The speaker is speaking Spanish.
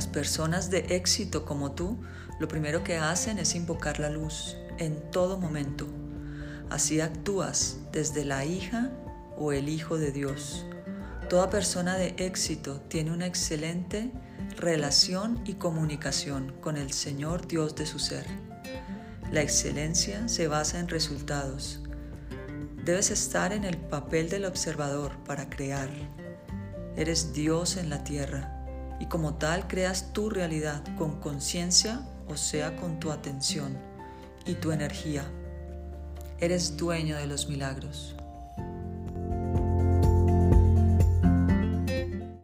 Las personas de éxito como tú, lo primero que hacen es invocar la luz en todo momento. Así actúas desde la hija o el hijo de Dios. Toda persona de éxito tiene una excelente relación y comunicación con el Señor Dios de su ser. La excelencia se basa en resultados. Debes estar en el papel del observador para crear. Eres Dios en la tierra y como tal creas tu realidad con conciencia, o sea, con tu atención y tu energía. Eres dueño de los milagros.